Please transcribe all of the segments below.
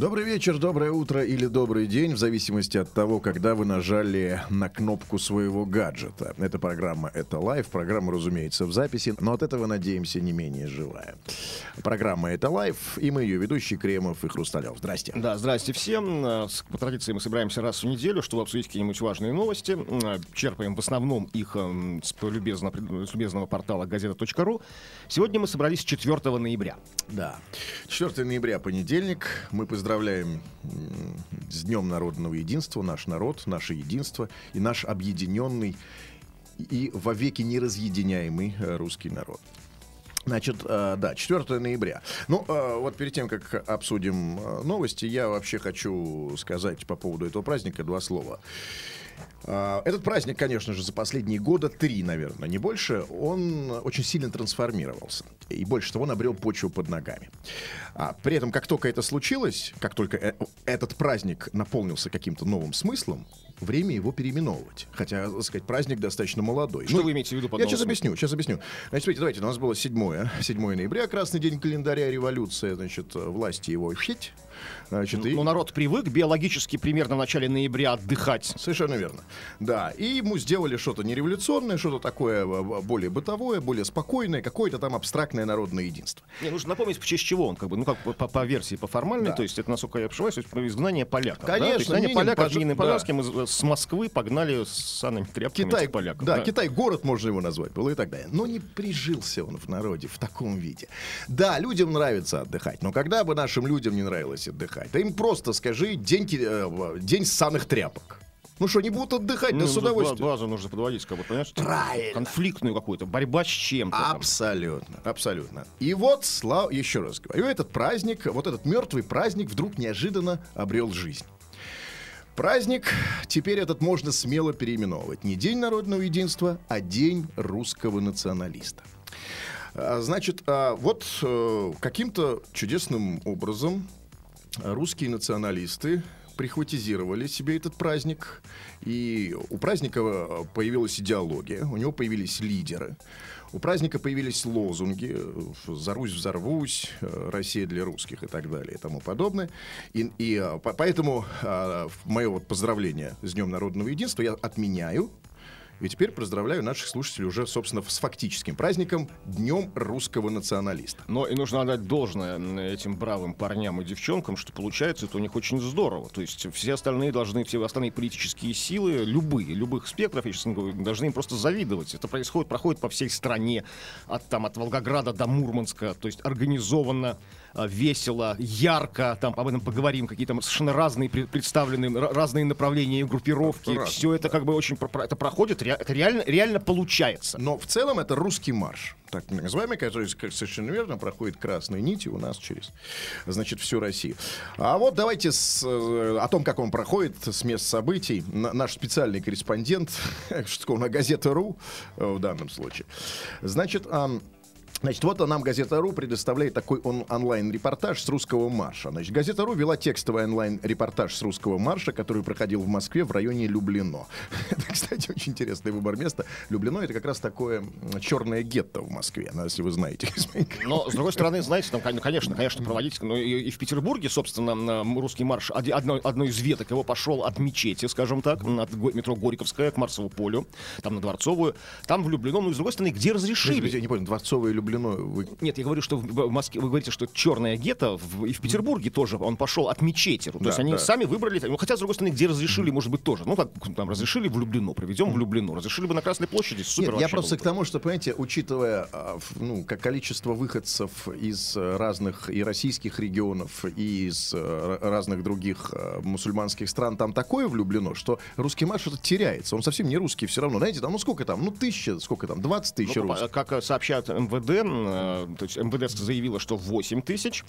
Добрый вечер, доброе утро или добрый день, в зависимости от того, когда вы нажали на кнопку своего гаджета. Эта программа «Это live», программа, разумеется, в записи, но от этого, надеемся, не менее живая. Программа «Это live», и мы ее ведущие Кремов и Хрусталев. Здрасте. Да, здрасте всем. Э, По традиции мы собираемся раз в неделю, чтобы обсудить какие-нибудь важные новости. Э, Черпаем в основном их эм, с любезного, с любезного портала газета.ру. Сегодня мы собрались 4 ноября. Да. 4 ноября, понедельник. Мы поздравляем м, с Днем народного единства, наш народ, наше единство и наш объединенный и вовеки неразъединяемый э, русский народ. Значит, э, да, 4 ноября. Ну, э, вот перед тем, как обсудим э, новости, я вообще хочу сказать по поводу этого праздника два слова. Этот праздник, конечно же, за последние года три, наверное, не больше, он очень сильно трансформировался. И больше того, он обрел почву под ногами. А при этом, как только это случилось, как только этот праздник наполнился каким-то новым смыслом, время его переименовывать. Хотя, так сказать, праздник достаточно молодой. Что вы имеете в виду под Я сейчас объясню, сейчас объясню. Значит, смотрите, давайте, у нас было 7, 7 ноября, красный день календаря, революция, значит, власти его щить. Значит, и- Но народ привык биологически примерно в начале ноября отдыхать. Совершенно верно. Да, и ему сделали что-то не революционное, что-то такое э, более бытовое, более спокойное, какое-то там абстрактное народное единство. Не, нужно напомнить, в честь чего он, как бы, ну, как по, по- версии, по формальной, Да. то есть это, насколько я есть изгнание поляков. да? Конечно, есть изгнание Минин, поляков, пожа- Минин и да. Из- с Москвы погнали с санными тряпками Китай, поляков. да, Китай город можно его назвать было и так далее. Но не прижился он в народе в таком виде. Да, людям нравится отдыхать, но когда бы нашим людям не нравилось отдыхать, да им просто скажи день, э, день ссаных тряпок. Ну что, не будут отдыхать, Ну, да с удовольствием. ба- Базу нужно подводить, как бы, понимаешь? Правильно. Конфликтную какую-то, борьба с чем-то. там. Абсолютно, абсолютно. И вот, слава, еще раз говорю, этот праздник, вот этот мертвый праздник вдруг неожиданно обрел жизнь. Праздник теперь этот можно смело переименовывать. Не День народного единства, а День русского националиста. А, Значит, а, вот э, каким-то чудесным образом русские националисты прихватизировали себе этот праздник, и у праздника э, появилась идеология, у него появились лидеры, у праздника появились лозунги э, «За Русь взорвусь», э, «Россия для русских» и так далее и тому подобное. И, и, по- поэтому мое вот поздравление с Днем народного единства я отменяю, и теперь поздравляю наших слушателей уже, собственно, с фактическим праздником Днем русского националиста. Но и нужно отдать должное этим бравым парням и девчонкам, что получается это у них очень здорово. То есть все остальные должны, все остальные политические силы, любые, любых спектров, я сейчас говорю, должны им просто завидовать. Это происходит, проходит по всей стране, от, там, от Волгограда до Мурманска, то есть организованно, весело, ярко, там об этом поговорим, какие там совершенно разные пред- представлены, ра- разные направления и группировки. Разные, Все это как бы очень это проходит, это реально, реально получается. Но в целом это русский марш, так называемый, который совершенно верно проходит красной нитью у нас через, значит, всю Россию. А вот давайте с, э, о том, как он проходит с мест событий, на- наш специальный корреспондент, что на газета.ру э, в данном случае. Значит, Значит, вот нам Газета.ру предоставляет такой он, онлайн-репортаж с русского марша. Значит, Газета.ру вела текстовый онлайн-репортаж с русского марша, который проходил в Москве в районе Люблино. Это, кстати, очень интересный выбор места. Люблино — это как раз такое черное гетто в Москве, ну, если вы знаете. Но, с другой стороны, знаете, там, кон- конечно, конечно, проводить, ну, и, и в Петербурге, собственно, русский марш, одной, одной из веток его пошел от мечети, скажем так, от метро Горьковская к Марсову полю, там на Дворцовую, там влюблено, ну, и с другой стороны, где разрешили? Я не понял, Дворцовое Люблино... Вы... Нет, я говорю, что в, Москве, вы говорите, что черное гетто в- и в Петербурге тоже, он пошел от мечети. То Да, есть они да. сами выбрали, ну, хотя, с другой стороны, где разрешили, может быть, тоже. Ну, как там разрешили в Люблино, проведем в Люблино. Разрешили бы на Красной площади, супер Нет, я просто к тому, что, понимаете, учитывая а, ну, как количество выходцев из э, разных и российских регионов, и из э, разных других э, мусульманских стран, там такое влюблено, что русский марш это теряется. Он совсем не русский все равно. Знаете, там, ну сколько там? Ну, тысяча, сколько там? 20 тысяч Ну, русских. Как сообщают МВД, э, то есть МВД заявила, что 8 тысяч.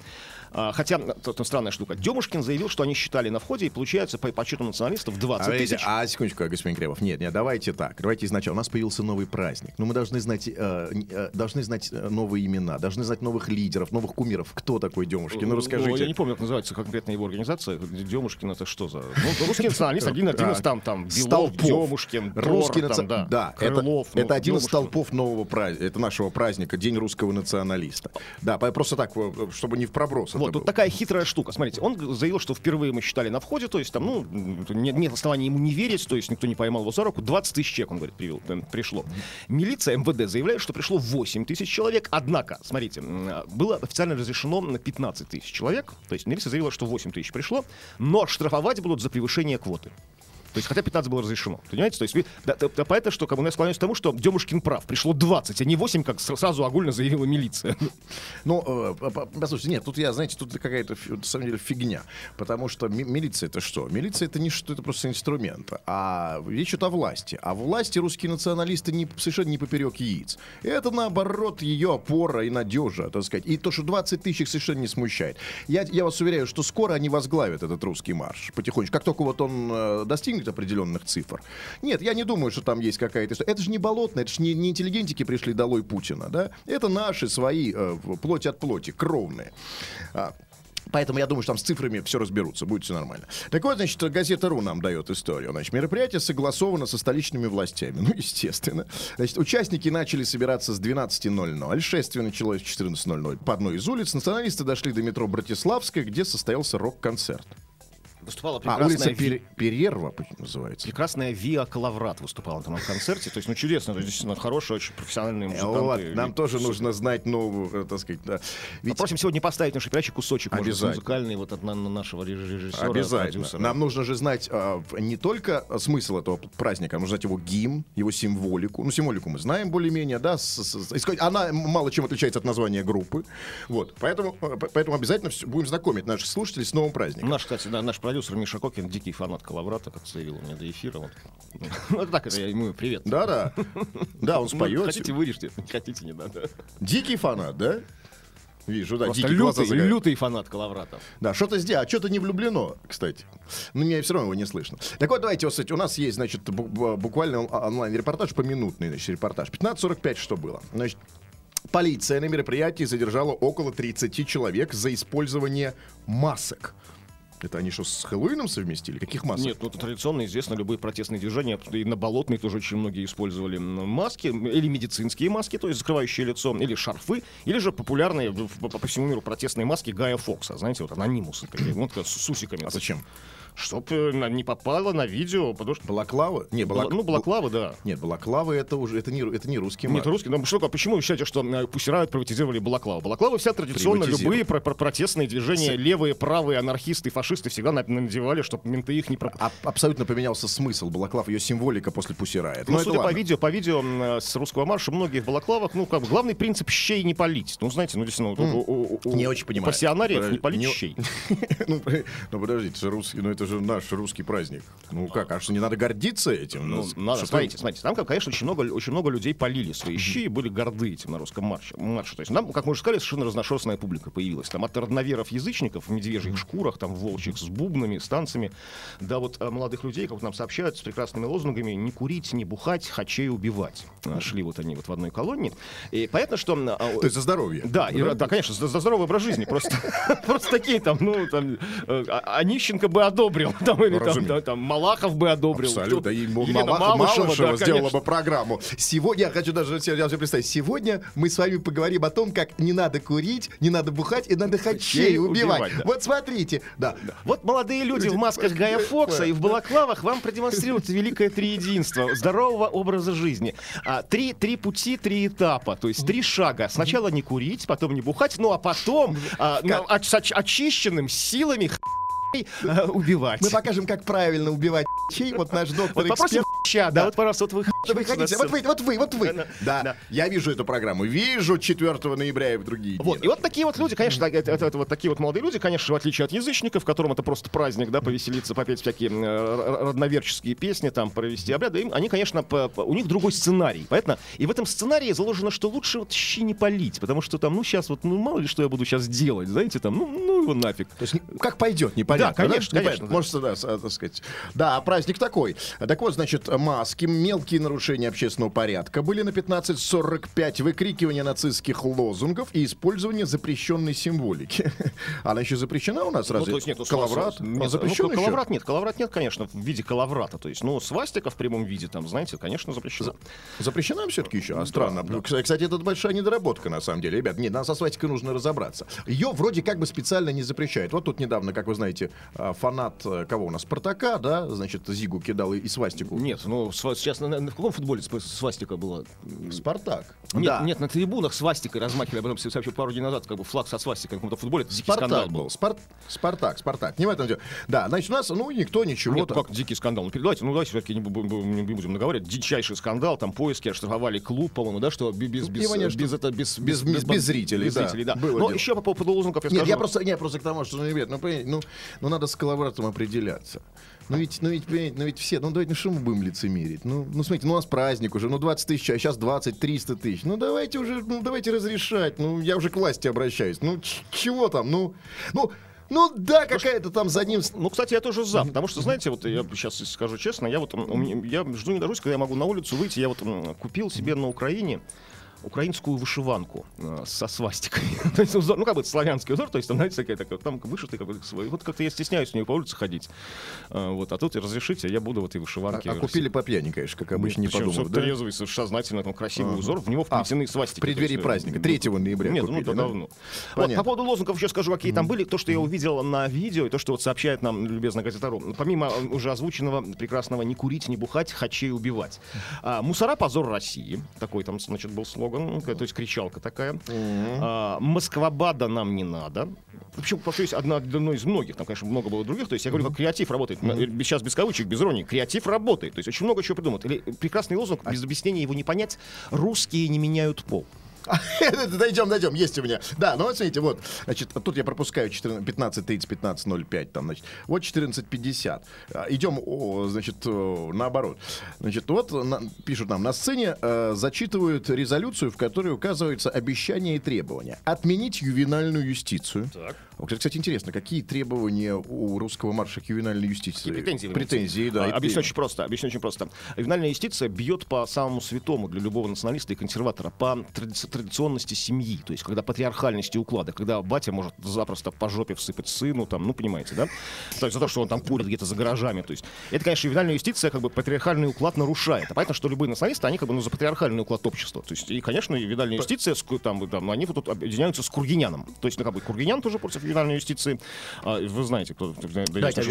А, Хотя, тут странная штука. Демушкин заявил, что они считали на входе, и получается, по подсчету националистов, 20 А, видите, тысяч. а секундочку, господин Кремов. Нет, нет, давайте так. Давайте изначально. У нас появился новый праздник. Но мы должны знать, э, э, должны знать э, новые имена, должны знать новых лидеров, новых кумиров. Кто такой Демушкин? Ну, расскажите. я не помню, как называется конкретно его организация. Демушкин это что за... Ну, русский националист, один, один из там, там, Белов. Демушкин, Русский Тор, наци- там, да, Крылов. это, ну, один из столпов нового праздника, это нашего праздника, День русского националиста. Да, просто так, э, чтобы не в проброс. Вот, тут было. такая хитрая штука. Смотрите, он заявил, что впервые мы считали на входе, то есть там, ну, нет, нет оснований ему не верить, то есть никто не поймал его за руку. 20 тысяч человек, он говорит, привел, э, пришло. Милиция МВД заявляет, что пришло 8 тысяч человек. Однако, смотрите, было официально разрешено на 15 тысяч человек. То есть милиция заявила, что 8 тысяч пришло, но штрафовать будут за превышение квоты. То есть, хотя 15 было разрешено. Понимаете? То есть, да, да, да, поэтому, что как бы, я склоняюсь к тому, что Демушкин прав. Пришло 20, а не 8, как сразу огульно заявила милиция. Ну, э, по- по- послушайте, нет, тут я, знаете, тут какая-то, на самом деле, фигня. Потому что ми- милиция это что? Милиция это не что, это просто инструмент. А речь идет о власти. А власти русские националисты не, совершенно не поперек яиц. Это, наоборот, ее опора и надежа, так сказать. И то, что 20 тысяч совершенно не смущает. Я, я вас уверяю, что скоро они возглавят этот русский марш потихонечку. Как только вот он э, достигнет определенных цифр. Нет, я не думаю, что там есть какая-то... Это же не болотно, это же не, не интеллигентики пришли долой Путина, да? Это наши свои, э, плоть от плоти, кровные. А, Поэтому я думаю, что там с цифрами все разберутся, будет все нормально. Так вот, значит, газета РУ нам дает историю. Значит, мероприятие согласовано со столичными властями. Ну, естественно. Значит, участники начали собираться с 12.00. Шествие началось в 14.00 по одной из улиц. Националисты дошли до метро Братиславская, где состоялся рок-концерт. Выступала А, прекрасная улица Ви- Пере- Перерва называется. Прекрасная Виа Калаврат выступала на концерте. То есть, ну, чудесно. То есть, действительно, хорошие, очень профессиональные Э, музыканты. нам тоже нужно знать новую, э, так сказать, да. Ведь Попросим сегодня поставить наш передаче кусочек, может, музыкальный вот от на- на нашего реж- режиссера, Обязательно. Нам нужно же знать а, в- не только смысл этого праздника, нужно знать его гимн, его символику. Ну, символику мы знаем более-менее, да. с- с- она мало чем отличается от названия группы. Вот. Поэтому, э, поэтому обязательно будем знакомить наших слушателей с новым праздником. Наш, кстати, да, наш продюсер Миша Кокин, дикий фанат Калаврата, как заявил мне до эфира. Вот. Ну, это так, это я ему привет. Да-да. Да, он Ну, споет. Хотите, вырежьте, хотите, не надо. Дикий фанат, да? Вижу, да, Просто лютый, лютый фанат Калаврата. Да, что-то сделать, а что-то не влюблено, кстати. Но меня все равно его не слышно. Так вот, давайте, вот, кстати, у нас есть, значит, бу- бу- буквально он- онлайн-репортаж, поминутный, значит, репортаж. 15.45 что было? Значит, полиция на мероприятии задержала около 30 человек за использование масок. Это они что, с Хэллоуином совместили? Каких масок? Нет, ну это традиционно известно, любые протестные движения, и на Болотной тоже очень многие использовали маски, или медицинские маски, то есть закрывающие лицо, или шарфы, или же популярные по, по всему миру протестные маски Гая Фокса, знаете, вот анонимусы такие, вот с усиками. А зачем? Чтоб э, не попало на видео, потому что... Балаклава? Не, Бала- балак... Ну, балаклавы, да. Нет, балаклавы это уже, это не, это не русский Нет, мат. русский, ну что, а почему вы считаете, что э, Пусирают приватизировали Балаклаву? Балаклавы вся традиционно, любые про- про- протестные движения, левые, правые, анархисты, фашисты всегда на- надевали, чтобы менты их не... Про... А- абсолютно поменялся смысл балаклав, ее символика после Пусирает. Ну, судя по видео, по видео э, с русского марша, многие в балаклавах, ну, как бы, главный принцип щей не полить. Ну, знаете, ну, действительно, вот у- у- у- у- Не очень понимаю. Пассионариев не полить щей. ну, ну, подождите, русский, ну это же наш русский праздник. Ну как, а что не надо гордиться этим? Ну, надо, что смотрите, смотрите, там, конечно, очень много, очень много людей полили свои щи и были горды этим на русском марше. марше. То есть там, как мы уже сказали, совершенно разношерстная публика появилась. Там от родноверов-язычников в медвежьих шкурах, там в волчьих с бубнами, с танцами, до вот э, молодых людей, как вот нам сообщают, с прекрасными лозунгами «не курить, не бухать, хачей убивать». А, Шли вот они вот в одной колонии. И понятно, что... а, То есть за здоровье. Да, и, да, конечно, за, за здоровый образ жизни. Просто, просто такие там, ну, там, э, а- Онищенко бы одобрил, там, или там, да, там, Малахов бы одобрил. Абсолютно. И Малах- Малышева, да, сделала бы программу. Сегодня, я хочу даже себе даже представить, сегодня мы с вами поговорим о том, как не надо курить, не надо бухать и надо хачей убивать. убивать, да. Вот смотрите. Да. Вот молодые люди в масках Гая Фокса и в балаклавах вам продемонстрируют великое триединство здорового образа жизни. А, три, три пути, три этапа, то есть три шага. Сначала не курить, потом не бухать, ну а потом а, ну, оч- оч- очищенным силами х- э, убивать. Мы покажем, как правильно убивать чей. Вот наш доктор Вот эксперт. да, вот, пожалуйста, вот вы Да вы хотите, вот вы, вот вы, вот вы. Да, Да, да. я вижу эту программу. Вижу 4 ноября и в другие дни. Вот, и вот такие вот люди, конечно, это, это- это вот такие вот молодые люди, конечно, в отличие от язычников, которым это просто праздник, да, повеселиться, попеть всякие э, родноверческие песни, там, провести обряды, им, они, конечно, по- по- у них другой сценарий, понятно? И в этом сценарии заложено, что лучше вот щи не полить, потому что там, ну, сейчас вот, ну, мало ли, что я буду сейчас делать, знаете, там, ну, ну его нафиг. То есть, как пойдет, непонятно. Да, конечно, Непонятно. конечно, да. Может, да, так сказать. Да, праздник такой. Так вот, значит, маски, мелкие нарушения общественного порядка были на 15.45, выкрикивание нацистских лозунгов и использование запрещенной символики. Она еще запрещена у нас, Ну, разве? то есть нет, ну, Коловрат? с- с- А нет, запрещен ну, еще? коловрат нет, коловрат нет, конечно, в виде коловрата, то есть, ну, свастика в прямом виде, там, знаете, конечно, запрещено. Запрещена все-таки еще? А странно. Кстати, это большая недоработка, на самом деле. Ребят, нет, нам со свастикой нужно разобраться. Ее вроде как бы специально не запрещают. Вот тут недавно, как вы знаете, а, фанат э, кого у нас? Спартака, да? Значит, Зигу кидал и, и свастику. Нет, ну, сейчас на, на- в каком футболе свастика была? Спартак. Нет, Да. нет, на трибунах свастикой размахивали, об этом сообщил пару дней назад, как бы флаг со свастикой на каком-то футболе, это дикий скандал был. был. Спар- Спартак, Спартак. Не в этом дело. Да, значит, у нас, ну, никто ничего. Нет, там. как дикий скандал. Ну, передавайте, ну, давайте все-таки не, бу- не будем наговаривать. Дичайший скандал, там поиски, оштрафовали клуб, по-моему, да, что без, без, Его не без, это, без, без- без- без зрителей, без да, зрителей, да. было Но дело. еще по поводу лозунгов я Нет, скажу. я просто, не, просто к тому, что, ну, ребят, ну, ну, ну, надо с коловратом определяться. Ну ведь, ну ведь, понимаете, ну ведь все, ну давайте, ну что мы будем лицемерить? Ну, ну смотрите, ну у нас праздник уже, ну 20 тысяч, а сейчас 20, 300 тысяч. Ну давайте уже, ну давайте разрешать. Ну я уже к власти обращаюсь. Ну чего там? Ну, ну, ну да, какая-то там за ним... Ну, кстати, я тоже за, потому что, знаете, вот я сейчас скажу честно, я вот, я жду не дождусь, когда я могу на улицу выйти, я вот купил себе на Украине украинскую вышиванку э, со свастикой. то есть узор, ну, как бы славянский узор, то есть там, знаете, такая, такая, там вышитый какой-то свой. Вот как-то я стесняюсь в нее по улице ходить. Э, вот, а тут и разрешите, я буду в этой А, вышиванке. а купили по пьяни, конечно, как обычно, не Причем подумав. всё да? трезвый, сознательно, там красивый Ага. узор, в него А, вплетены свастики. в преддверии есть, праздника, э, 3 ноября Нет, купили, ну, да, да? давно. Вот, по поводу лозунгов еще скажу, какие там были. То, что я увидел на видео, и то, что вот сообщает нам любезно газетару. Помимо э, уже озвученного прекрасного «не курить, не бухать, хачей убивать». А, «Мусора – позор России». Такой там, значит, был слоган, э, то есть кричалка такая. А, «Москвабада нам не надо». Причем, повторюсь, одна, одно из многих, там, конечно, много было других. То есть я говорю, как креатив работает. Э, Сейчас без кавычек, без иронии. Креатив работает. То есть очень много чего придумать. Или прекрасный лозунг, без объяснения его не понять. «Русские не меняют пол». Дойдем, дойдем, есть у меня. Да, ну вот смотрите, вот, значит, тут я пропускаю 14, 15.30, 15.05, там, значит, вот 14.50. А, Идем, значит, о, наоборот. Значит, вот на- пишут нам, на сцене э, зачитывают резолюцию, в которой указываются обещания и требования. Отменить ювенальную юстицию. Вот, кстати, интересно, какие требования у русского марша к ювенальной юстиции? И претензии. Претензии, да. А, Объясню очень просто. Объясню очень просто. Ювенальная юстиция бьет по самому святому для любого националиста и консерватора, по тради- традиционности семьи. То есть, когда патриархальности уклада, когда батя может запросто по жопе всыпать сыну, там, ну, понимаете, да? То есть, за то, что он там курит где-то за гаражами. То есть, это, конечно, ювенальная юстиция как бы патриархальный уклад нарушает. А понятно, что любые националисты, они как бы ну, за патриархальный уклад общества. То есть, и, конечно, ювенальная юстиция, там, там, они вот тут объединяются с Кургиняном. То есть, ну, как бы Кургинян тоже против ювенальной юстиции. А, вы знаете, кто... Давайте,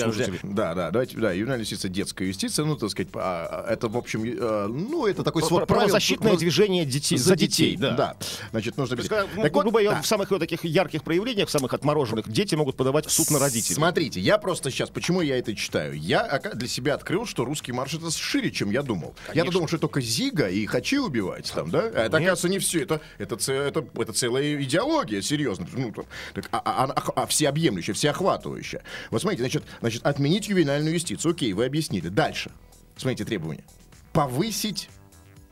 да, да, давайте, да, ювенальная юстиция, детская юстиция, ну, так сказать, а, а, это, в общем, э, ну, это такой свод правил. Правозащитное ну, движение детей, за детей, да. Значит, нужно... Когда, ну, Так вот, грубо говоря, да. в самых вот таких ярких проявлениях, в самых отмороженных, дети могут подавать в суд на родителей. Смотрите, я просто сейчас, почему я это читаю? Я для себя открыл, что русский марш это шире, чем я думал. Я-то думал, что только Зига и Хачи убивать там, да? А это, оказывается, не все. Это, это, это, это целая идеология, серьезно. Ну, так, так, а, а- а- всеобъемлющая, всеохватывающая. Вот смотрите, значит, значит, отменить ювенальную юстицию. Окей, вы объяснили. Дальше. Смотрите требования. Повысить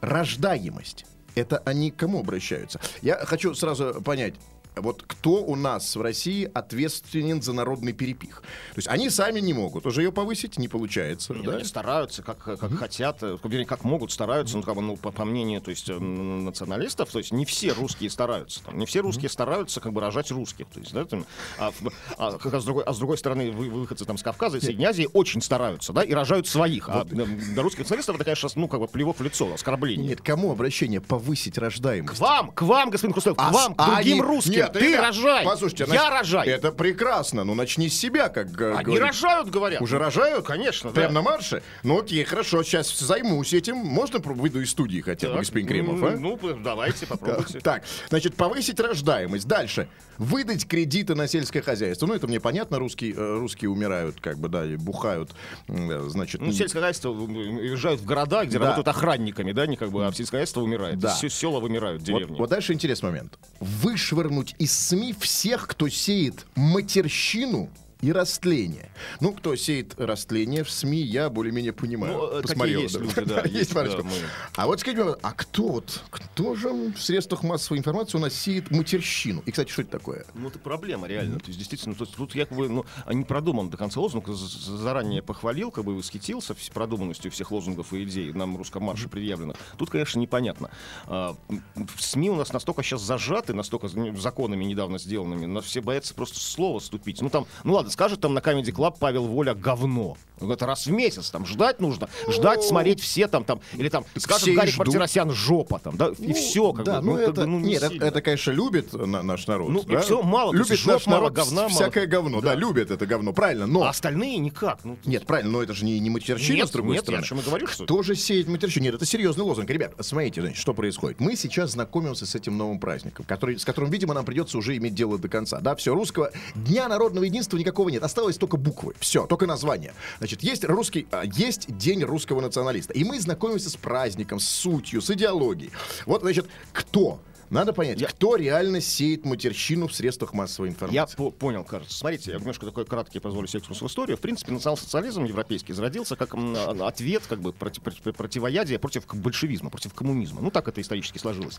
рождаемость. Это они к кому обращаются? Я хочу сразу понять, вот кто у нас в России ответственен за народный перепих? То есть они сами не могут уже ее повысить, не получается. Нет, да? Они стараются, как, как хотят, э, вернее, как могут, стараются, ну, как бы, ну, по, по мнению, то есть, э, националистов, то есть, не все русские стараются, там, не все русские стараются, как бы, рожать русских, то есть, да, там, а, а, раз с другой, а с другой стороны, вы, выходцы, там, с Кавказа и Средней Азии очень стараются, да, и рожают своих, а для, для русских националистов это, конечно, ну, как бы, плевок в лицо, оскорбление. Нет, кому обращение повысить К рождаемость? вам, к вам, господин Хрусталев, к А вам, к другим они- русским. Нет, Ребята, ты ребят, рожай. Послушайте, я значит, рожаю. Это прекрасно. Ну, начни с себя, как э, Они говорит. рожают, говорят. Уже рожают? Конечно, Прям да. на марше? Ну, окей, хорошо, сейчас займусь этим. Можно выйду из студии хотя бы, Так, господин Кремов, ну, а? Ну, давайте, попробуйте. Так, значит, повысить рождаемость. Дальше. Выдать кредиты на сельское хозяйство. Ну, это мне понятно, русские, э, русские умирают, как бы, да, и бухают. Э, Значит, Ну, сельское хозяйство уезжают в города, где Да. работают охранниками, да, не как бы, а сельское хозяйство умирает. Да. Села вымирают, Вот, деревни. вот дальше интересный момент. Вышвырнуть из СМИ всех, кто сеет матерщину и растление. Ну, кто сеет растление в СМИ, я более-менее понимаю. Ну, э, Посмотрел, есть люди, да, есть парочка. да, мы- А вот скажите, а кто вот, кто же в средствах массовой информации у нас сеет матерщину? И, кстати, что это такое? Ну, это проблема, реально. То есть, действительно, то есть, тут я как бы, ну, а не продуман до конца лозунг, заранее похвалил, как бы восхитился продуманностью всех лозунгов и идей нам в русском марше предъявленных. Тут, конечно, непонятно. А, в СМИ у нас настолько сейчас зажаты, настолько законами недавно сделанными, нас все боятся просто слово ступить. Ну, там, ну ладно, скажет там на Comedy Club Павел Воля говно. Ну, Это раз в месяц, там, ждать нужно, ждать, смотреть все там, там, или там, скажет все и Гарик ждут. Мартиросян жопа, там, да, и все, как да, бы. ну, как это, бы, ну, не нет, это, это, конечно, любит на- наш народ. Ну, и да? всё, мало, то есть Любит жоп наш мало, народ говна мало. всякое говно, да. Да. любит это говно, правильно, но... А остальные никак. Ну, Нет, правильно, но это же не, не матерщина, Нет, с другой нет, стороны. я о чем и говорю, что- Кто же сеет матерщину? Нет, это серьезный лозунг. Ребят, смотрите, значит, что происходит. Мы сейчас знакомимся с этим новым праздником, который, с которым, видимо, нам придется уже иметь дело до конца. Да, все, русского Дня народного единства никакого нет. Осталось только буквы. Все, только название. Значит, есть русский, а, есть День русского националиста. И мы знакомимся с праздником, с сутью, с идеологией. Вот, значит, кто? Надо понять, Я- кто реально сеет матерщину в средствах массовой информации. Я по- понял, кажется. Смотрите, я немножко такой краткий позволю себе экскурс в историю. В принципе, национал-социализм европейский зародился как ответ, как бы проти- проти- противоядие против большевизма, против коммунизма. Ну, так это исторически сложилось.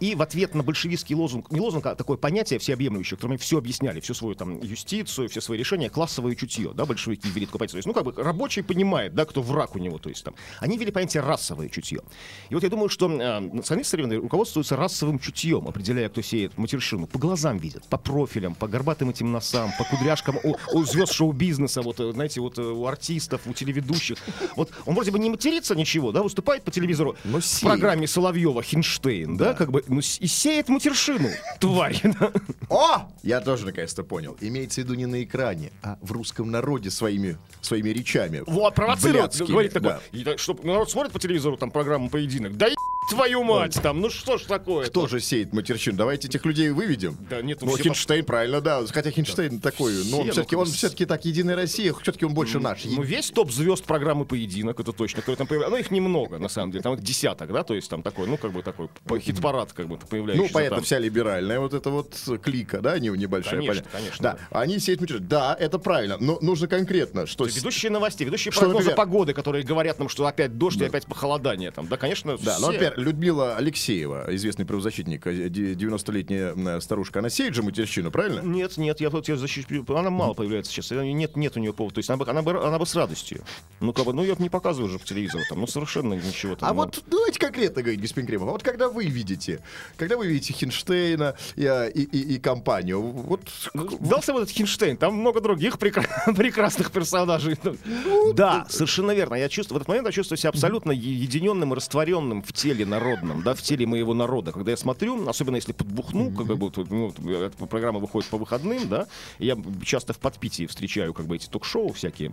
И в ответ на большевистский лозунг, не лозунг, а такое понятие всеобъемлющее, которым все объясняли, всю свою там юстицию, все свои решения, классовое чутье, да, большевики ввели такое понятие. То есть, ну, как бы рабочий понимает, да, кто враг у него, то есть там. Они ввели понятие расовое чутье. И вот я думаю, что э, националисты руководствуются расовым чутьем, определяя, кто сеет матершину. По глазам видят, по профилям, по горбатым этим носам, по кудряшкам у, у звезд шоу-бизнеса, вот, э, знаете, вот э, у артистов, у телеведущих. Вот он вроде бы не матерится ничего, да, выступает по телевизору Но в сеет. программе Соловьева Хинштейн, да, как бы, ну, и сеет матершину, тварь. да. О! Я тоже наконец-то понял. Имеется в виду не на экране, а в русском народе своими, своими речами. Вот, провоцирует, говорит такой, да. и так, что народ смотрит по телевизору там программу «Поединок», да твою мать там, ну что ж такое Кто же сеет матерщину? Давайте этих людей выведем. Да нет, ну ну, Хинштейн, правильно, да. Хотя Хинштейн такой, но все-таки ну, он с- все-таки так Единая Россия, все-таки он больше наш. Ну, весь топ звезд программы «Поединок», это точно, которые там появляются. Ну, их немного, на самом деле. Там их десяток, да, то есть там такой, ну, как бы такой по- хит-парад, как бы, появляющийся Ну, понятно, там. вся либеральная вот эта вот клика, да, не, небольшая. Конечно, понятно. конечно, Да, они сеют матерщину. Да, это правильно, но нужно конкретно, что... с- Ведущие новостей, ведущие Что, прогнозы например? погоды, которые говорят нам, что опять дождь и опять похолодание там. Да, конечно, Да, ну, все. например, Людмила Алексеева, известный правозащитник, э, де- 90-летняя м, старушка, она сеет же матерщину, правильно? Нет, нет, я вот ее защищу. Она мало появляется сейчас. и Нет, нет у нее повода. То есть она бы, она бы, она бы с радостью. Ну, как бы, ну, ее не показывают же по телевизору там. Ну, совершенно ничего там. А ну. вот давайте конкретно говорить, господин Кремов. А вот когда вы видите, когда вы видите Хинштейна и, а, и, и- и компанию, вот Ну, Дался вот этот Хинштейн, там много других прекра- прекрасных персонажей. Ну, да, совершенно верно. Я чувствую, в этот момент я чувствую себя абсолютно единенным и растворенным в теле народном, да, в теле моего народа. Когда я смотрю, особенно если подбухну, как бы, вот, ну, эта программа выходит по выходным, да, я часто в подпитии встречаю как бы эти ток-шоу всякие,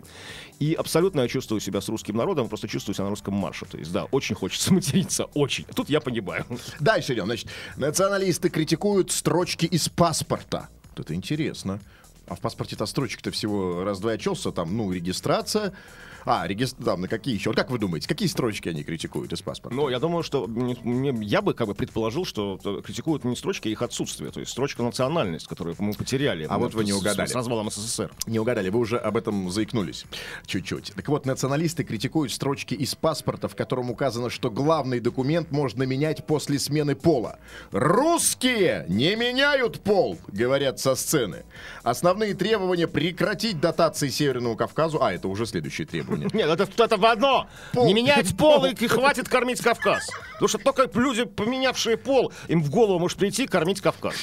и абсолютно я чувствую себя с русским народом, просто чувствую себя на русском марше. То есть, да, очень хочется материться, очень. Тут я понимаю. Дальше идем. Значит, националисты критикуют строчки из паспорта. Это интересно. А в паспорте-то строчек-то всего раз-два очелся, там, ну, регистрация. А, регистр... там, на какие еще? Как вы думаете, какие строчки они критикуют из паспорта? Ну, я думаю, что я бы как бы предположил, что э, критикуют не строчки, а их отсутствие. То есть строчка национальность, которую мы потеряли. А вот вы не угадали. С, развалом СССР. Не угадали, вы уже об этом заикнулись чуть-чуть. Так вот, националисты критикуют строчки из паспорта, в котором указано, что главный документ можно менять после смены пола. Русские не меняют пол, говорят со сцены. Основные требования прекратить дотации Северному Кавказу. А, это уже следующее требование. Нет, это, это в одно. Пол. Не менять пол и хватит кормить Кавказ. Потому что только люди, поменявшие пол, им в голову может прийти кормить Кавказ.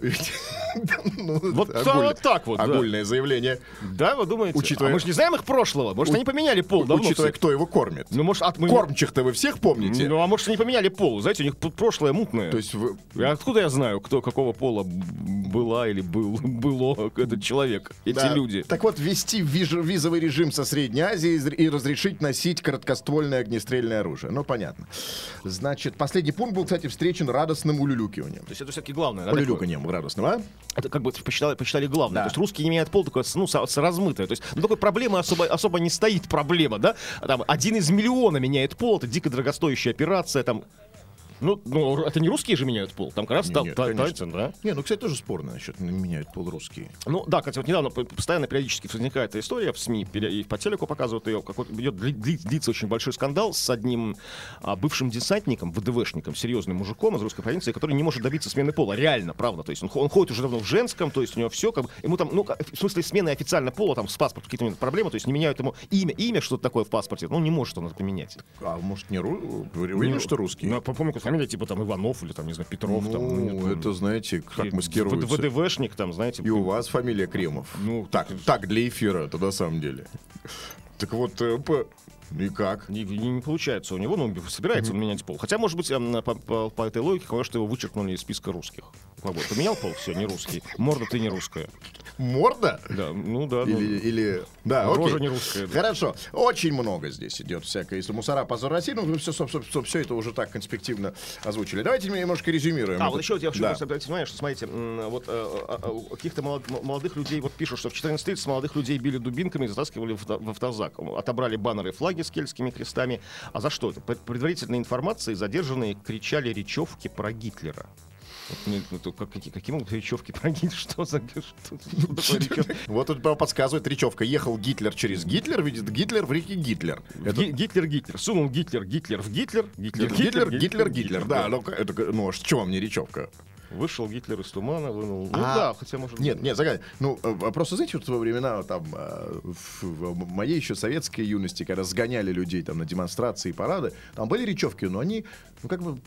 Ну, Вот так вот. Огульное заявление. Да, вы думаете? Учитывая- А мы же не знаем их прошлого. Может, они поменяли пол давно. Учитывая, кто его кормит. Ну, может, от. Кормчих-то вы всех помните? Ну, а может, они поменяли пол. Знаете, у них прошлое мутное. То есть вы... Откуда я знаю, кто какого пола была или был, было этот человек, эти Да. люди? Так вот, ввести визовый режим со Средней Азии и разрешить носить короткоствольное огнестрельное оружие. Ну, понятно. Значит, последний пункт был, кстати, встречен радостным улюлюкиванием. То есть это все-таки главное. да, Улюлюканьем радостным, а? Это как бы посчитали, посчитали главное. Да. То есть русские не меняют пол, такое с- ну, с- размытое. То есть ну, такой проблемы особо, особо не стоит проблема, да? А Там один из миллиона меняет пол, это дико дорогостоящая операция, там. Ну, ну, это не русские же меняют пол, там как раз та- Нет, та- конечно. тайцы, да? Не, ну, кстати, тоже спорно насчет не меняют пол русские. Ну да, кстати, вот недавно постоянно периодически возникает эта история в СМИ, и по телеку показывают ее, какой идет дли- дли- длится очень большой скандал с одним а, бывшим десантником, ВДВшником, серьезным мужиком из русской провинции, который не может добиться смены пола, реально, правда, то есть он, он ходит уже давно в женском, то есть у него все, как бы, ему там, ну, в смысле смены официально пола, там с паспортом какие-то у него проблемы, то есть не меняют ему имя, имя что-то такое в паспорте, ну, не может он это поменять. А может, не ру... Вы уверены, что русские? Ну, помню, как фамилия, типа там Иванов или там, не знаю, Петров, там, ну, нет, Ну, это, знаете, как маскируется. ВДВшник, там, знаете, И у вас фамилия Кремов. Ну, так, так для эфира, это на самом деле. Так вот, э, и как? Не, не- не получается у него, ну, собирается он менять пол. Хотя, может быть, эм, по, по- по этой логике, конечно, его вычеркнули из списка русских. Бы, поменял пол, все, не русский. Морда ты не русская. Морда? Да, ну да. ну, Или, или... Да, Рожа окей. не русская, да. Хорошо. Очень много здесь идет всякое. Если мусора, позор России, ну, все, все, это уже так конспективно озвучили. Давайте немножко резюмируем. А, вот еще вот я хочу Да. обратить внимание, что, смотрите, вот э, э, э, каких-то молодых людей вот пишут, что в 14.30 молодых людей били дубинками и затаскивали в автозак. Отобрали баннеры и флаги с кельтскими крестами. А за что это? По предварительной информации задержанные кричали речевки про Гитлера. Вот ну, как- могут быть речевки про Гитлера? Что за... Что, речевка? Вот тут подсказывает речевка. Ехал Гитлер через Гитлер, видит Гитлер в реке Гитлер. Это Ги- Гитлер, Гитлер. Сунул Гитлер, Гитлер в Гитлер. Гитлер, Гитлер, Гитлер, Гитлер. Да, ну, ну, а что вам не речевка? Вышел Гитлер из тумана, вынул. Ну А, да, хотя может Нет, нет, загадка. Ну, э, просто, знаете, вот во времена там, э, в, моей еще советской юности, когда сгоняли людей там на демонстрации и парады, там были речевки, но они, ну, как бы,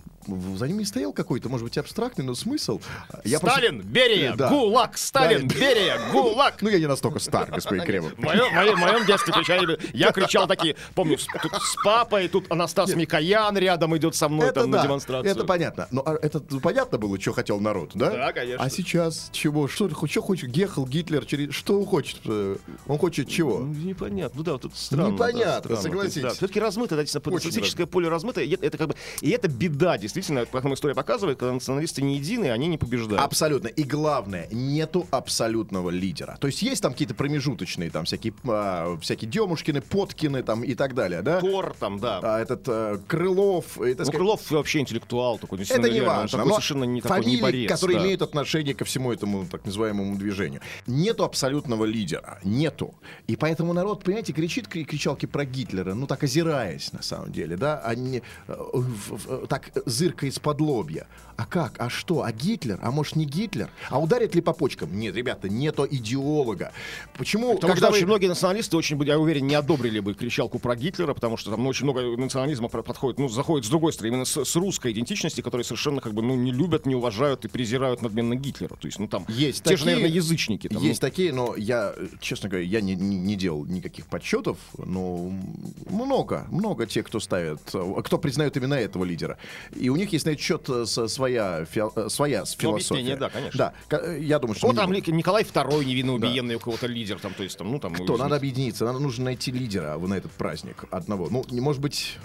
за ними стоял какой-то, может быть, абстрактный, но смысл. Я просто- Сталин, Берия, Да. ГУЛАГ, Сталин, Да. Берия, ГУЛАГ. Ну, я не настолько стар, господин Кремов. В моем, детстве кричали, я кричал такие, помню, тут с папой, тут Анастас Микоян рядом идет со мной там на демонстрацию. это понятно. Но а, это понятно было, что хотел народ, да? Да, конечно. А сейчас чего? Что, что хочет? Гехал, Гитлер, через... что он хочет? э, Он хочет чего? Ну, Непонятно. Ну да, вот тут странно. Непонятно, да, странно. согласитесь. Да, все-таки размыто, да, социалистическое поле размыто. И это, это как бы, и это беда, действительно, как нам история показывает, когда националисты не едины, они не побеждают. Абсолютно. И главное, нету абсолютного лидера. То есть есть там какие-то промежуточные, там всякие, а, всякие Демушкины, Поткины там и так далее, да? Тор там, да. А, этот э, Крылов, это, Ну, Крылов вообще интеллектуал такой, Это не важно. такой но совершенно не такой, не борец. которые да. имеют отношение ко всему этому так называемому движению. Нету абсолютного лидера. Нету. И поэтому народ, понимаете, кричит кри- кричалки про Гитлера, ну так озираясь на самом деле, да, а не э, в- так зырка из-под лобья. А как? А что? А Гитлер? А может не Гитлер? А ударит ли по почкам? Нет, ребята, нету идеолога. Почему? Потому когда что вы- очень многие националисты, очень, я уверен, не одобрили бы кричалку про Гитлера, потому что там ну, очень много национализма подходит, ну, заходит с другой стороны, именно с, с русской идентичности, которые совершенно как бы, ну, не любят, не уважают и презирают надменно Гитлера. То есть, ну, там, Есть те же, такие- наверное, язычники. Там, Есть ну, такие, но я, честно говоря, я не, не, не делал никаких подсчетов, но много, много тех, кто ставит, кто признает именно этого лидера. И у них есть на этот счет своя, фи- своя Ну, философия. да, конечно. Да, я думаю, что... Вот там Ли- Николай II невинно убиенный у кого-то лидер, там, то есть, там, ну, там... Кто? Надо объединиться, надо нужно найти лидера на этот праздник одного. Ну, не может быть,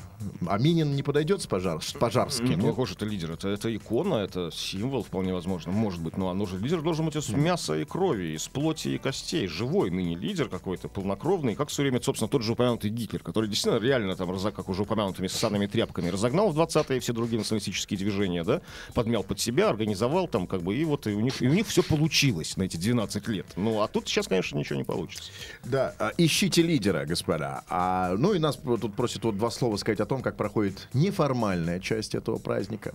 Аминин не подойдет с, пожар, с Пожарским? Нет, ну? какой же это лидер? Это, это икона, это символ, вполне возможно. Может быть, но оно же лидер должен быть из мяса и крови, из плоти и костей. Живой ныне лидер какой-то, полнокровный, как все время, собственно, тот же упомянутый Гитлер, который действительно реально там, как уже упомянутыми ссаными тряпками, разогнал в 20-е все другие националистические движения, да, подмял под себя, организовал там, как бы, и вот и у них, и у них все получилось на эти 12 лет. Ну, а тут сейчас, конечно, ничего не получится. Да, а, ищите лидера, господа. А, ну и нас тут просят вот два слова сказать о том, как проходит неформальная часть этого праздника.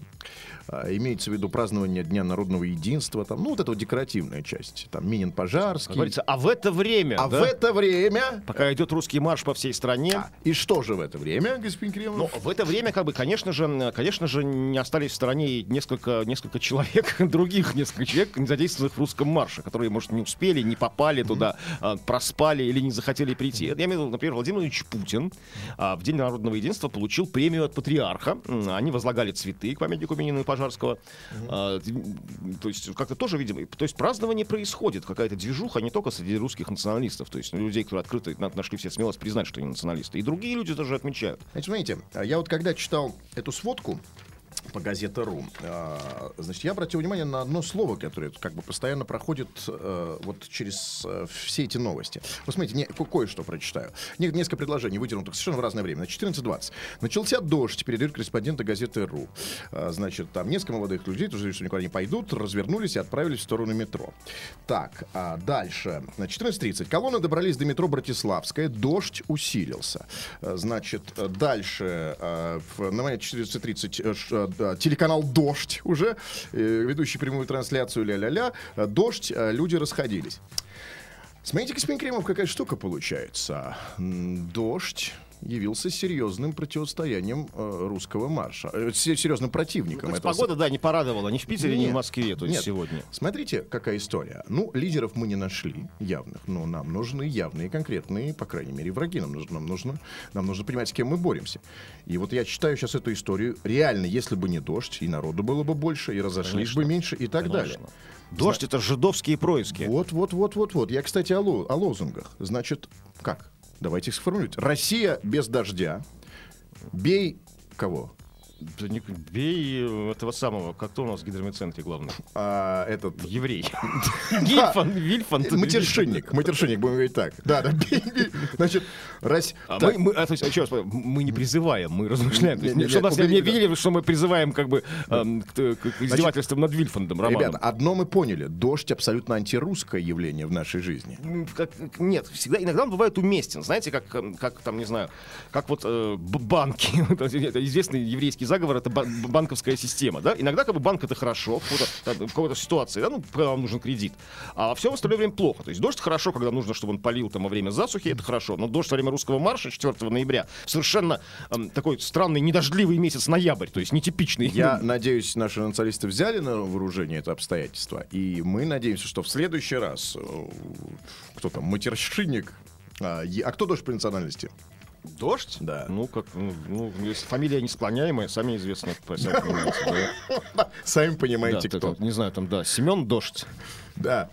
А, Имеется в виду празднование Дня народного единства, там, ну, вот эта вот декоративная часть. Там Минин Как Пожарский. говорится, а в это время, А да, в это время... пока идет русский марш по всей стране, А, И что же в это время, господин Кремов? Ну, в это время, как бы, конечно же, конечно же, не остались в стороне несколько, несколько человек, других несколько человек, не задействованных в русском марше, которые, может, не успели, не попали туда, а, проспали или не захотели прийти. Я имею в виду, например, Владимир Владимирович Путин а, в День народного единства получил премию от патриарха. Они возлагали цветы к памятнику Минина и Пожарского. А, т- то есть, как-то тоже, видимо, то есть празднование происходит, какая-то движуха не только среди русских националистов, то есть людей, которые открыто на- нашли все смелость признать, что они националисты. И другие люди тоже отмечают. Смотрите, а я вот когда читал эту сводку по газете РУ, а, значит, я обратил внимание на одно слово, которое как бы постоянно проходит э, вот через э, все эти новости. Вот смотрите, не, ко- кое-что прочитаю. Не- несколько предложений выдернутых совершенно в разное время. На 14.20. Начался дождь, передают корреспонденты газеты РУ. А, значит, там несколько молодых людей, тоже что никуда не пойдут, развернулись и отправились в сторону метро. Так, а дальше. На 14.30. Колонны добрались до метро Братиславская. Дождь усилился. А, Значит, э, дальше э, на момент 14.30 э, ш- э, да, телеканал «Дождь» уже, э, ведущий прямую трансляцию ля-ля-ля. э, «Дождь», э, люди расходились. Смотрите, господин Кремов, какая штука получается. Дождь явился серьезным противостоянием э, русского марша. Э, се- серьезным противником. Есть этого погода, да, не порадовала ни в Питере, ни Нет. в Москве, то есть Нет. сегодня. Смотрите, какая история. Ну, лидеров мы не нашли явных, но нам нужны явные, конкретные, по крайней мере, враги. Нам нужно, нам нужно, нам нужно понимать, с кем мы боремся. И вот я читаю сейчас эту историю. Реально, если бы не дождь, и народу было бы больше, и разошлись Конечно. бы меньше, и так Конечно. далее. Дождь это жидовские происки. Вот, вот, вот, вот, вот. Я, кстати, о, ло- о лозунгах. Значит, как? Давайте их сформулировать. Россия без дождя. Бей кого? Да не- Бей э, этого самого, как кто у нас в гидромедцентре главный? А, этот Еврей. Гильфан, Вильфан. матершинник. Матершинник, будем говорить так. Да, да, бей, бей. Значит, Рось... А так, мы, мы, а, то есть, еще раз, мы не призываем, мы размышляем. То есть, что нас не видели, что мы призываем как бы эм, к, издевательствам над Вильфандом, Романом. Ребята, одно мы поняли. Дождь абсолютно антирусское явление в нашей жизни. Как- как- нет, всегда иногда он бывает уместен. Знаете, как, эм, как там, не знаю, как вот э, банки. это известный еврейский заговор, это ба- банковская система. Да? Иногда как бы банк это хорошо в какой-то, в ситуации, да? ну, когда вам нужен кредит. А во всем остальное время плохо. То есть дождь хорошо, когда нужно, чтобы он полил там во время засухи, это хорошо. Но дождь во время русского марша 4 ноября совершенно эм, такой странный, недождливый месяц ноябрь, то есть нетипичный. Я надеюсь, наши националисты взяли на вооружение это обстоятельство. И мы надеемся, что в следующий раз э, кто там, матершинник. А, а кто дождь по национальности? Дождь? Да. Ну, как, ну, ну, если фамилия несклоняемая, сами известно, по сами понимаете, да. Сами понимаете, кто. не знаю, там, да, Семен Дождь. Да.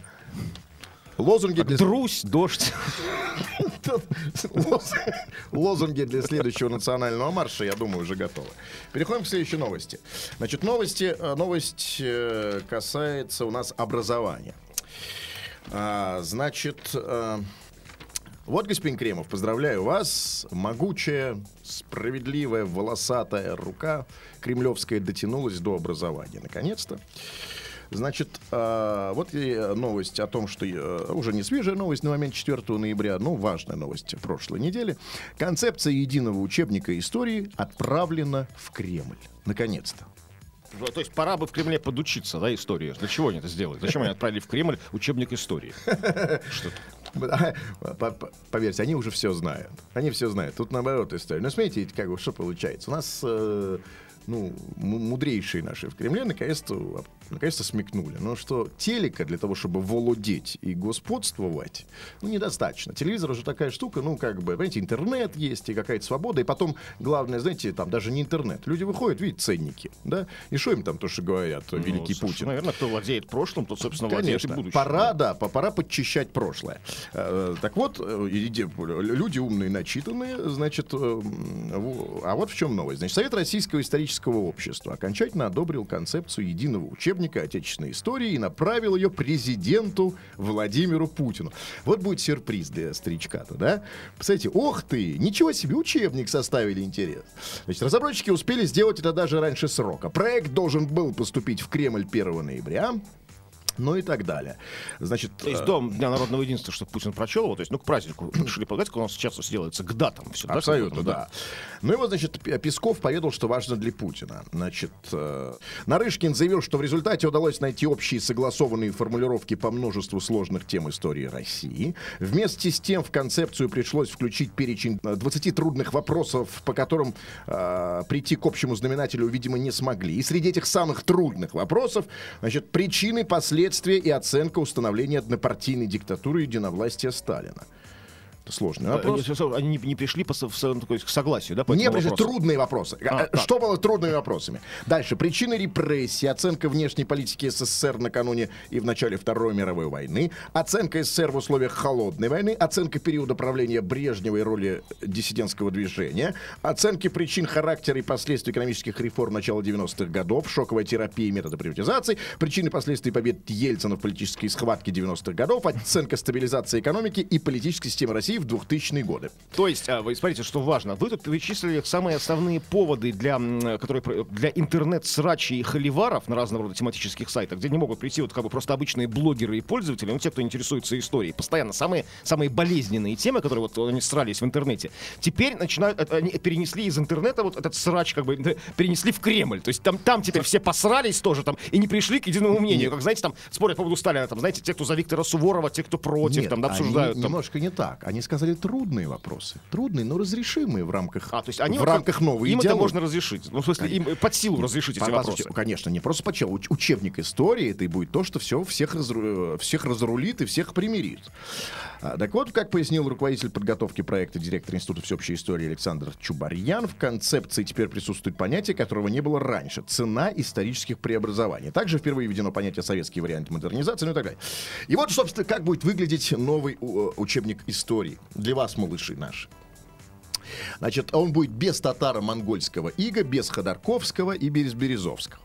Лозунги для... Друсь, Дождь. Лоз- Лозунги для следующего национального марша, я думаю, уже готовы. Переходим к следующей новости. Значит, новости, э, новость э, касается у нас образования. А, Значит, э, вот, господин Кремов, поздравляю вас. Могучая, справедливая, волосатая рука кремлевская дотянулась до образования. Наконец-то. Значит, э, вот и новость о том, что э, уже не свежая новость на момент 4 ноября, но важная новость прошлой недели. Концепция единого учебника истории отправлена в Кремль. Наконец-то. То есть пора бы в Кремле подучиться, да, историю. Для чего они это сделали? Зачем они отправили в Кремль учебник истории? Что-то. По- по- Поверьте, они уже все знают. Они все знают. Тут наоборот история. Но смотрите, как бы, что получается. У нас э, ну, мудрейшие наши в Кремле наконец-то, наконец-то смекнули. Но что телека для того, чтобы володеть и господствовать, ну, недостаточно. Телевизор уже такая штука, ну, как бы, понимаете, интернет есть и какая-то свобода. И потом, главное, знаете, там даже не интернет. Люди выходят, видят ценники, да, и что им там то, что говорят, великий Ну, слушай, Путин. Наверное, кто владеет прошлым, тот, собственно, владеет и Конечно, будущим. пора, да, по- пора подчищать прошлое. Э, Так вот, э, люди умные, начитанные, значит, э, а вот в чем новость. Значит, Совет Российского исторического общества окончательно одобрил концепцию единого учебника отечественной истории и направил ее президенту Владимиру Путину. Вот будет сюрприз для старичка-то, да? Представляете, ох ты, ничего себе, учебник составили, интерес. Значит, разработчики успели сделать это даже раньше срока. Проект должен был поступить в Кремль 1 ноября, Ну и так далее. Значит, То есть э, до Дня народного единства, чтобы Путин прочел его, то есть, ну, к празднику решили полагать, как у нас сейчас сделается, к датам все? Абсолютно, да. Ну и вот, значит, Песков поведал, что важно для Путина. Значит, э, Нарышкин заявил, что в результате удалось найти общие согласованные формулировки по множеству сложных тем истории России. Вместе с тем в концепцию пришлось включить перечень э, 20 трудных вопросов, по которым э, прийти к общему знаменателю, видимо, не смогли. И среди этих самых трудных вопросов, значит, причины, последствия и оценка установления однопартийной диктатуры единовластия Сталина. Сложный Да, вопрос. Они, они не, не пришли по, в со- такой, к согласию, да, по Не, подожди, вопросу? трудные вопросы. А, так. Что было трудными вопросами? Дальше. Причины репрессий, оценка внешней политики СССР накануне и в начале Второй мировой войны, оценка СССР в условиях холодной войны, оценка периода правления Брежнева и роли диссидентского движения, оценки причин характера и последствий экономических реформ начала 90-х годов, шоковая терапия и методы приватизации, причины последствий побед Ельцина в политической схватке 90-х годов, оценка стабилизации экономики и политической системы России в 2000-е годы. То есть, а, вы смотрите, что важно. Вы тут перечислили самые основные поводы для, которые, для интернет-срачей и холиваров на разного рода тематических сайтах, где не могут прийти вот как бы просто обычные блогеры и пользователи, ну, те, кто интересуется историей. Постоянно самые, самые болезненные темы, которые вот они срались в интернете. Теперь начинают, э, они перенесли из интернета вот этот срач, как бы, перенесли в Кремль. То есть там, там теперь все посрались тоже там и не пришли к единому мнению. Как, знаете, там спорят по поводу Сталина, там, знаете, те, кто за Виктора Суворова, те, кто против, Нет, там, да, они обсуждают. там. немножко не так. Они сказали трудные вопросы. Трудные, но разрешимые в рамках, А, то есть они в вот рамках новой Им это идеологии. можно разрешить. Ну, в смысле, им э, под силу разрешить эти вопросы. Конечно, не просто почел. Уч- учебник истории это и будет то, что все всех, разру- э, всех разрулит и всех примирит. А, так вот, как пояснил руководитель подготовки проекта, директор Института всеобщей истории Александр Чубарьян, в концепции теперь присутствует понятие, которого не было раньше. Цена исторических преобразований. Также впервые введено понятие советский вариант модернизации, ну и так далее. И вот, собственно, как будет выглядеть новый э, учебник истории для вас, малыши наши. Значит, он будет без татаро-монгольского ига, без Ходорковского и без Березовского.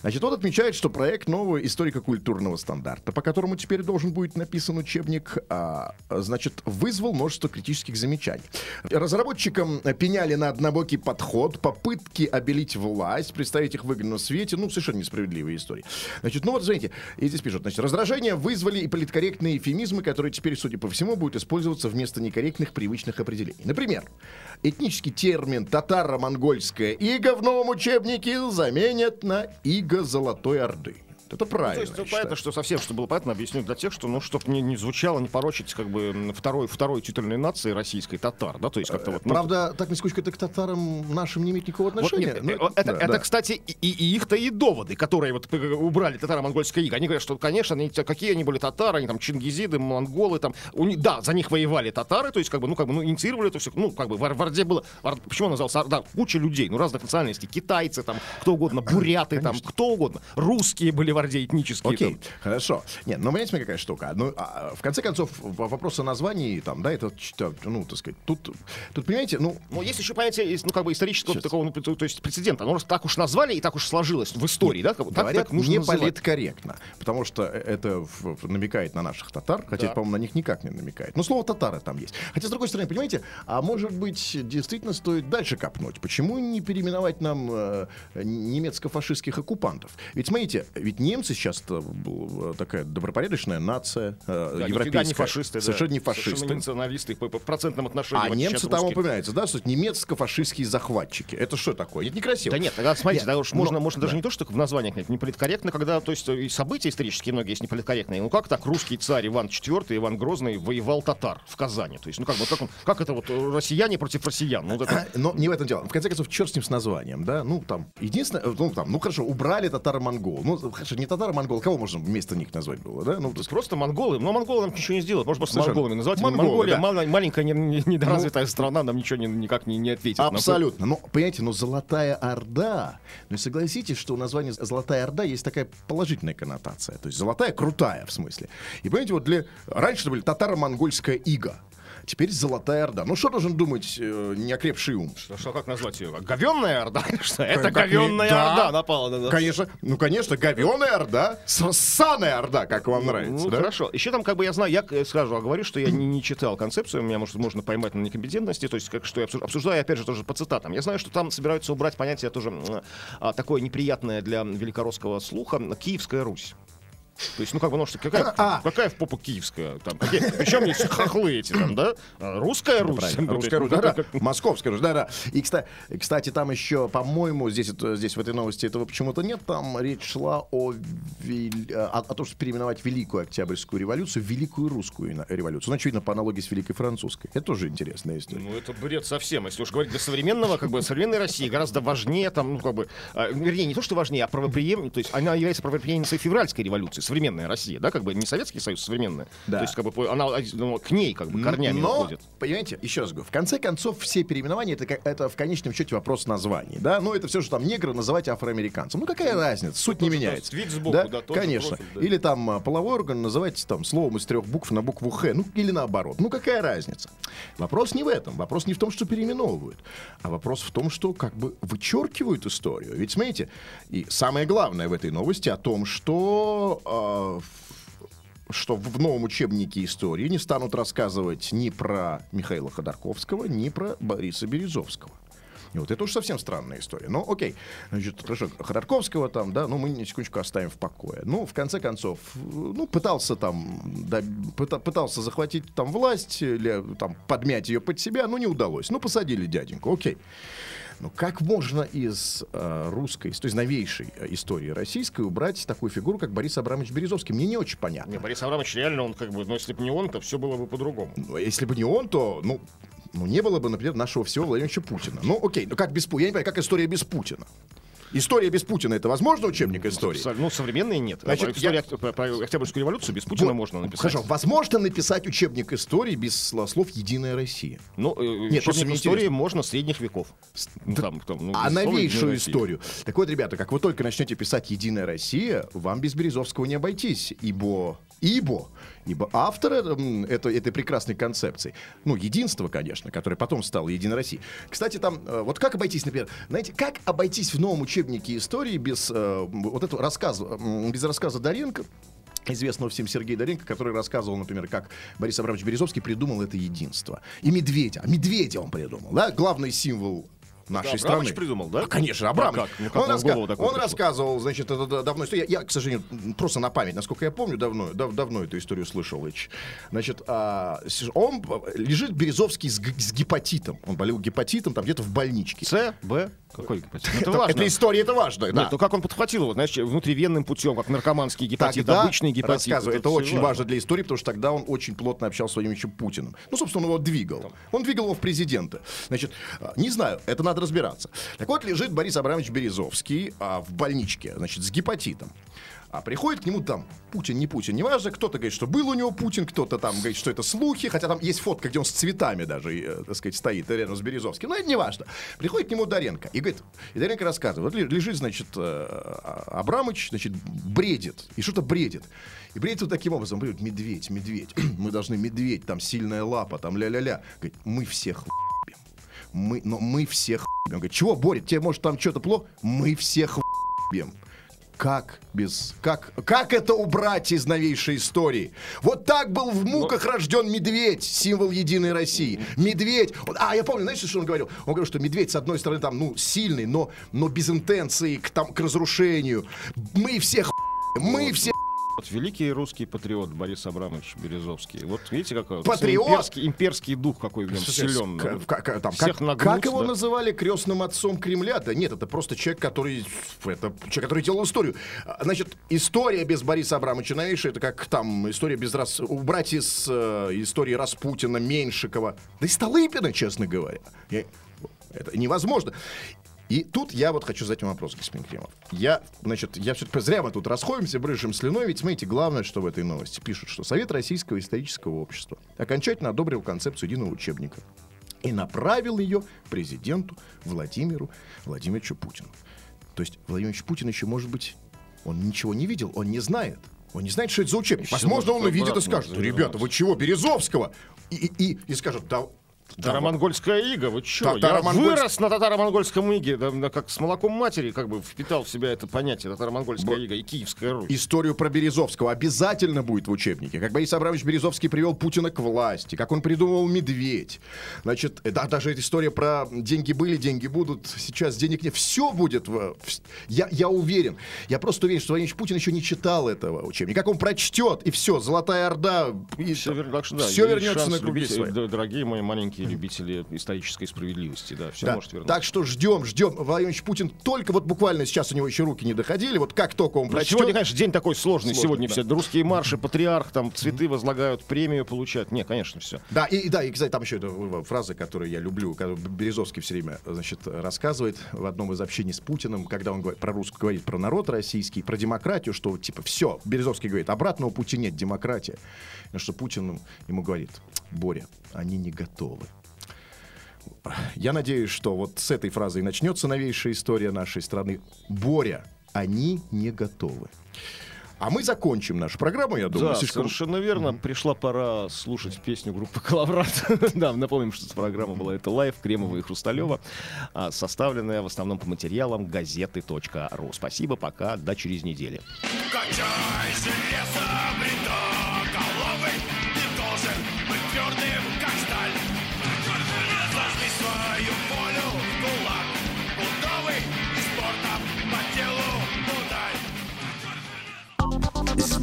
Значит, он отмечает, что проект нового историко-культурного стандарта, по которому теперь должен будет написан учебник, а, значит, вызвал множество критических замечаний. Разработчикам пеняли на однобокий подход, попытки обелить власть, представить их в выгодном свете, ну, совершенно несправедливые истории. Значит, ну вот, смотрите, и здесь пишут, значит, раздражение вызвали и политкорректные эфемизмы, которые теперь, судя по всему, будут использоваться вместо некорректных привычных определений. Например, этнический термин татаро-монгольская ига в новом учебнике заменят на иго Золотой Орды. Это правильно. То есть, ну, понятно, что совсем, что было понятно, объясню для тех, что, ну, чтобы не, не звучало, не порочить, как бы, второй, второй титульной нации российской татар, да, то есть как-то вот... ну, Правда, так секундочку, это к татарам нашим не имеет никакого Вот отношения. нет, Ну, э, это, да, это, да. кстати, и, и- их-то и доводы, которые вот э, убрали татаро-монгольское иго. Они говорят, что, конечно, они, какие они были татары, они там чингизиды, монголы, там, у них- да, за них воевали татары, то есть, как бы, ну, как бы, ну, инициировали это все, ну, как бы, в, Ор- в Орде было, Ор- почему он назывался Орда? Куча людей, ну, разных национальностей, китайцы, там, кто угодно, буряты, там, кто угодно, русские были этнические. Окей, там. хорошо. Нет, ну, понимаете, какая штука? Ну, а, в конце концов, вопрос о названии, там, да, это, ч- ну, так сказать, тут, тут, понимаете, ну, Ну, есть еще понятие, есть, ну, как бы исторического такого, ну, то, то есть прецедента. Ну, раз так уж назвали и так уж сложилось в истории, да? Как, бы, так, говорят, так нужно не называть. политкорректно, потому что э, это в- в- намекает на наших татар, хотя, Да. это, по-моему, на них никак не намекает. Но слово татары там есть. Хотя, с другой стороны, понимаете, а может быть, действительно стоит дальше копнуть. Почему не переименовать нам э, немецко-фашистских оккупантов? Ведь, смотрите, ведь немцы сейчас такая добропорядочная нация, э, Да, европейская. не фашисты, да. Совершенно не фашисты. Совершенно не националисты по, по процентным отношениям. А немцы там упоминаются, да, что немецко-фашистские захватчики. Это что такое? Это некрасиво. Да нет, тогда смотрите, да уж но- можно, можно даже да. не то, что в названиях нет, не политкорректно, когда, то есть события исторические многие есть неполиткорректные. Ну как так русский царь Иван IV, Иван Грозный воевал татар в Казани? То есть, ну как, вот как, он- как это вот э, россияне против россиян? Ну, вот это- Но не в этом дело. В конце концов, черт с ним с названием, да? Ну, там, единственное, э, ну, там, ну, хорошо, убрали татаро-монгол. Ну, хорошо, не татаро-монгол, кого можно вместо них назвать было, да? Ну, то есть, Просто монголы, но монголы нам ничего не сделают. Может, просто Совершенно. монголами назвать. Монголы, Монголия да. мал- маленькая, не- не- недоразвитая страна, нам ничего не- никак не, не ответит. Абсолютно. Но, понимаете, но Золотая Орда, ну, согласитесь, что у названия Золотая Орда есть такая положительная коннотация. То есть золотая, крутая, в смысле. И, понимаете, вот для... Раньше это были татаро-монгольская ига. Теперь Золотая Орда. Ну, что должен думать э, неокрепший ум? Что, что, как назвать ее? Говенная орда? Что? Это Как не- говенная да. орда напала на нас. Конечно, ну, конечно, говеная Орда, ссаная Орда, как вам нравится, Ну, да? хорошо. Еще там, как бы, я знаю, я э, сразу говорю, что я не, не читал концепцию, меня, может, можно поймать на некомпетентности, то есть, как, что я обсуж- обсуждаю, опять же, тоже по цитатам. Я знаю, что там собираются убрать понятие тоже а, такое неприятное для великорусского слуха — Киевская Русь. То есть, ну как бы, ну что, какая, А. какая в попу киевская? Там, какие, причем есть хохлы эти там, да? А, Русская Русь. Ну, русская Русь, да, как- да, московская Русь, да, да. И, кстати, кстати, там еще, по-моему, здесь, здесь в этой новости этого почему-то нет, там речь шла о, вел- о, о том, что переименовать Великую Октябрьскую революцию в Великую Русскую революцию. Ну, очевидно, по аналогии с Великой Французской. Это тоже интересная история. Ну, это бред совсем. Если уж говорить для современного, как бы, современной России гораздо важнее, там, ну, как бы, а, вернее, не то, что важнее, а правоприем... То есть она является правоприемницей февральской революции, современная Россия, да, как бы, не Советский Союз, современная. Да. То есть, как бы, она ну, к ней, как бы, корнями Но, уходит. понимаете, еще раз говорю, в конце концов, все переименования это, это в конечном счете вопрос названий, да? Ну, это все, что там негра называть афроамериканцем. Ну, какая разница? Суть не тоже, меняется. да, вид сбоку, да, же конечно. профиль, да. Или там а, половой орган называть там словом из трех букв на букву Х, ну, или наоборот. Ну, какая разница? Вопрос не в этом. Вопрос не в том, что переименовывают, а вопрос в том, что как бы вычеркивают историю. Ведь, смотрите, и самое главное в этой новости о том, что а, что в новом учебнике истории не станут рассказывать ни про Михаила Ходорковского, ни про Бориса Березовского. И вот это уж совсем странная история. Ну, окей. Значит, хорошо, Ходорковского там, да, ну, мы на секундочку оставим в покое. Ну, в конце концов, ну, пытался там, да, пыта- пытался захватить там власть, или там подмять ее под себя, но не удалось. Ну, посадили дяденьку, окей. Но как можно из э, русской, то есть новейшей э, истории российской убрать такую фигуру, как Борис Абрамович Березовский? Мне не очень понятно. Не, Борис Аврамович реально, он как бы, ну, если бы не он, то все было бы по-другому. Ну, если бы не он, то, ну, ну, не было бы, например, нашего всего Владимировича Путина. Ну, окей, ну как без Путина? Я не понимаю, как история без Путина? История без Путина это возможно учебник истории? Ну, современные нет. Значит, История я- про, Октябрьскую революцию без Путина Вот, можно написать. Хорошо, возможно написать учебник истории без слов «Единая Россия». Ну, э, Нет, учебник истории интересно. можно средних веков. Ну, там, там, ну, А новейшую историю. Так вот, ребята, как вы только начнете писать «Единая Россия», вам без Березовского не обойтись, ибо... Ибо, ибо автор м, этой, прекрасной концепции, ну, единство, конечно, которое потом стало Единой Россией. Кстати, там, э, вот как обойтись, например, знаете, как обойтись в новом учебнике истории без э, вот этого рассказа, без рассказа Даренко, известного всем Сергея Доренко, который рассказывал, например, как Борис Абрамович Березовский придумал это единство. И медведя. Медведя он придумал, да? Главный символ нашей страны. Абрамович придумал, да? А, конечно, Абрамович. А как? Он раска- он пришло? рассказывал, значит, это да- давно. Я, я, к сожалению, просто на память, насколько я помню, давно, дав- давно эту историю слышал. Значит, а, он э, лежит Березовский с, с гепатитом. Он болел гепатитом там где-то в больничке. С, Б, какой гепатит? Ну, Это, Это, важно. это история, это важно. да. Нет, ну как он подхватил его, знаешь, внутривенным путем, как наркоманский гепатит, Тогда обычный гепатит. рассказываю, это, всё очень важно для истории, потому что тогда он очень плотно общался с Владимировичем Путиным. Ну, собственно, он его двигал. Он двигал его в президенты. Значит, а, не знаю, это надо разбираться. Так вот, лежит Борис Абрамович Березовский а, в больничке, значит, с гепатитом. А приходит к нему там Путин, не Путин, неважно, кто-то говорит, что был у него Путин, кто-то там говорит, что это слухи, хотя там есть фотка, где он с цветами даже, э, так сказать, стоит рядом с Березовским. Но это не важно. Приходит к нему Даренко и говорит, и Даренко рассказывает, вот ле- лежит, значит, э, а- Абрамыч, значит, бредит, и что-то бредит. И бредит вот таким образом, говорит, медведь, медведь, мы должны медведь, там сильная лапа, там ля-ля-ля. Говорит, мы всех. Мы, но мы всех ебем. Говорит, чего, Боря, тебе может там что-то плохо? Мы всех ебем. Как без... Как, как это убрать из новейшей истории? Вот так был в муках рожден медведь, символ Единой России. Медведь... он- А, я помню, знаешь, что он говорил? Он говорил, что медведь, с одной стороны, там, ну, сильный, но, но без интенции к, там, к разрушению. Мы всех мы все Вот великий русский патриот Борис Абрамович Березовский. Вот видите, какой Патриот? имперский, имперский дух какой в нем силен. К- к- к- там, Всех как, нагнуть, как его да. называли крестным отцом Кремля? Да нет, это просто человек, который, это человек, который делал историю. А, Значит, история без Бориса Абрамовича новейшая, это как там история без Рас... убрать из э, истории Распутина, Меньшикова, да и Столыпина, честно говоря. Я- Это невозможно. И тут я вот хочу задать вам вопрос, господин Кремов. Я, значит, я все-таки зря мы тут расходимся, брыжем слюной, ведь смотрите, главное, что в этой новости пишут, что Совет Российского исторического общества окончательно одобрил концепцию единого учебника и направил ее президенту Владимиру Владимировичу Путину. То есть Владимир Путин еще, может быть, он ничего не видел, он не знает. Он не знает, что это за учебник. Еще Возможно, он увидит и скажет, ребята, вы чего, Березовского? И, и, и, и скажет, да, Татаро-монгольская ига, вы чё? Я вырос на татаро-монгольском иге, да, как с молоком матери, как бы впитал в себя это понятие татаро-монгольская ига и Киевская Русь. Историю про Березовского обязательно будет в учебнике. Как Борис Абрамович Березовский привел Путина к власти, как он придумывал медведь. Значит, э, да, даже эта история про деньги были, деньги будут, сейчас денег нет. Все будет. В, я, я уверен. Я просто уверен, что Владимир Путин еще не читал этого учебника. Как он прочтет, и все, Золотая Орда. И, Все, вер- так что, да, есть вернется на круги своя. д- Дорогие мои маленькие любители исторической справедливости, да, все Да. может вернуться. Так что ждем, ждем. Владимир Путин только вот буквально сейчас у него еще руки не доходили. Вот как только он Ну, прочтет... сегодня, конечно, день такой сложный. Сложный, сегодня да. все русские марши, патриарх, там цветы возлагают, премию получают. Не, конечно, все. Да, и, да, и, кстати, там еще эта фраза, которую я люблю, когда Березовский все время, значит, рассказывает в одном из общений с Путиным, когда он говорит про русскую, говорит про народ российский, про демократию, что, типа, все, Березовский говорит, обратного пути нет, демократия. Что Путин ему говорит, Боря, они не готовы. Я надеюсь, что вот с этой фразы и начнется новейшая история нашей страны. Боря, они не готовы. А мы закончим нашу программу, я думаю. Да, слишком- совершенно верно. Пришла пора слушать песню группы «Коловрат». да, напомним, что программа была «Это live» Кремова и Хрусталева, а, составленная в основном по материалам газеты.ру. Спасибо, пока, до через неделю.